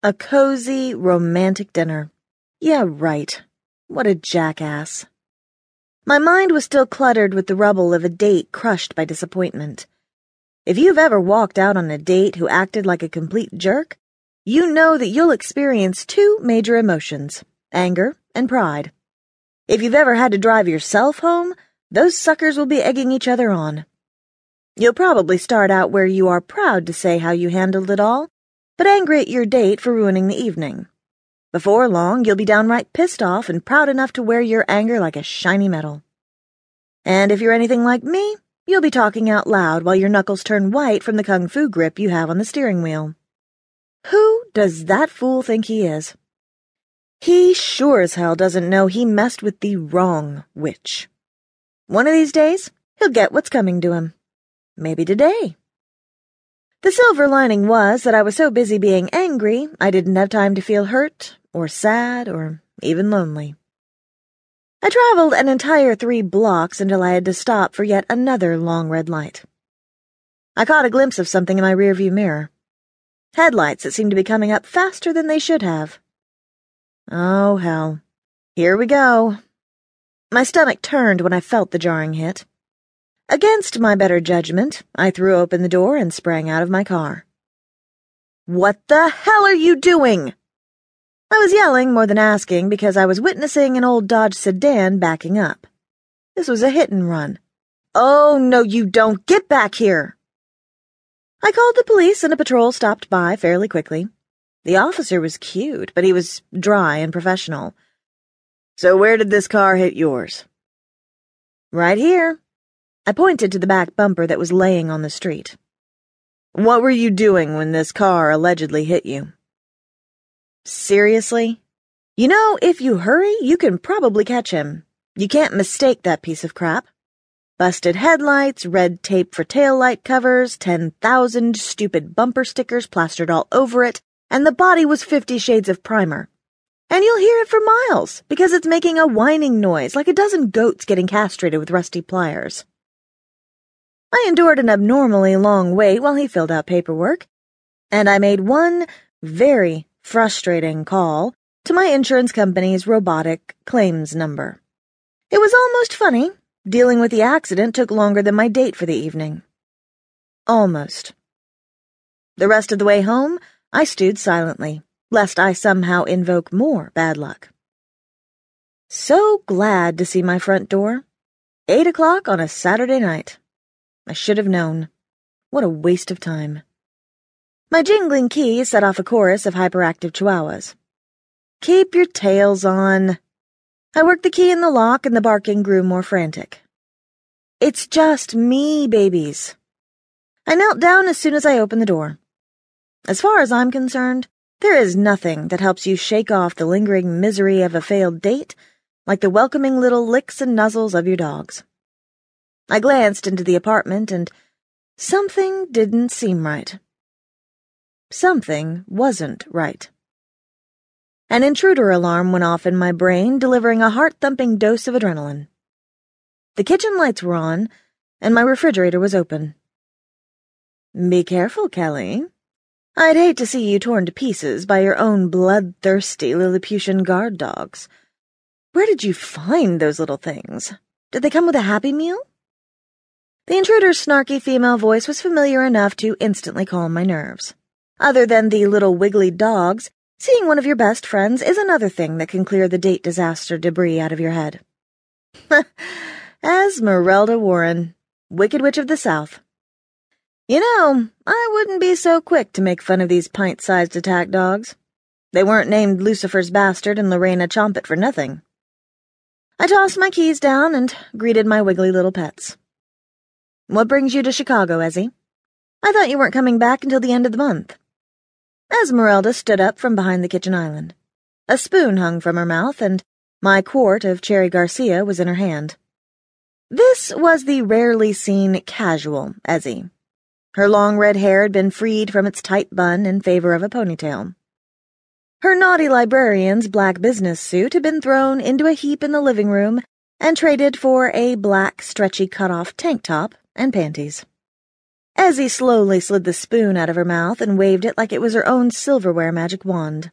A cozy, romantic dinner. Yeah, right. What a jackass. My mind was still cluttered with the rubble of a date crushed by disappointment. If you've ever walked out on a date who acted like a complete jerk, you know that you'll experience two major emotions anger and pride. If you've ever had to drive yourself home, those suckers will be egging each other on. You'll probably start out where you are proud to say how you handled it all, but angry at your date for ruining the evening. Before long, you'll be downright pissed off and proud enough to wear your anger like a shiny medal. And if you're anything like me, you'll be talking out loud while your knuckles turn white from the kung fu grip you have on the steering wheel. Who does that fool think he is? He sure as hell doesn't know he messed with the wrong witch. One of these days, he'll get what's coming to him. Maybe today. The silver lining was that I was so busy being angry, I didn't have time to feel hurt, or sad, or even lonely. I traveled an entire three blocks until I had to stop for yet another long red light. I caught a glimpse of something in my rearview mirror. Headlights that seemed to be coming up faster than they should have. Oh, hell. Here we go. My stomach turned when I felt the jarring hit. Against my better judgment, I threw open the door and sprang out of my car. What the hell are you doing? I was yelling more than asking because I was witnessing an old Dodge sedan backing up. This was a hit and run. Oh, no, you don't. Get back here. I called the police and a patrol stopped by fairly quickly. The officer was cute, but he was dry and professional. So where did this car hit yours? Right here, I pointed to the back bumper that was laying on the street. What were you doing when this car allegedly hit you? Seriously? You know, if you hurry, you can probably catch him. You can't mistake that piece of crap. Busted headlights, red tape for tail light covers, 10,000 stupid bumper stickers plastered all over it, and the body was Fifty Shades of Primer. And you'll hear it for miles, because it's making a whining noise like a dozen goats getting castrated with rusty pliers. I endured an abnormally long wait while he filled out paperwork, and I made one very frustrating call to my insurance company's robotic claims number. It was almost funny. Dealing with the accident took longer than my date for the evening. Almost. The rest of the way home, I stewed silently, lest I somehow invoke more bad luck. So glad to see my front door. Eight o'clock on a Saturday night. I should have known. What a waste of time. My jingling key set off a chorus of hyperactive chihuahuas. Keep your tails on. I worked the key in the lock and the barking grew more frantic. It's just me, babies. I knelt down as soon as I opened the door. As far as I'm concerned, there is nothing that helps you shake off the lingering misery of a failed date like the welcoming little licks and nuzzles of your dogs. I glanced into the apartment and something didn't seem right. Something wasn't right. An intruder alarm went off in my brain, delivering a heart thumping dose of adrenaline. The kitchen lights were on, and my refrigerator was open. Be careful, Kelly. I'd hate to see you torn to pieces by your own bloodthirsty Lilliputian guard dogs. Where did you find those little things? Did they come with a Happy Meal? The intruder's snarky female voice was familiar enough to instantly calm my nerves. Other than the little wiggly dogs, seeing one of your best friends is another thing that can clear the date disaster debris out of your head. Esmeralda Warren, Wicked Witch of the South. You know, I wouldn't be so quick to make fun of these pint-sized attack dogs. They weren't named Lucifer's Bastard and Lorena Chompet for nothing. I tossed my keys down and greeted my wiggly little pets. What brings you to Chicago, Ezzy? I thought you weren't coming back until the end of the month. Esmeralda stood up from behind the kitchen island. A spoon hung from her mouth, and my quart of Cherry Garcia was in her hand. This was the rarely seen casual Ezzy. Her long red hair had been freed from its tight bun in favor of a ponytail. Her naughty librarian's black business suit had been thrown into a heap in the living room and traded for a black, stretchy cut-off tank top and panties. Ezzy slowly slid the spoon out of her mouth and waved it like it was her own silverware magic wand.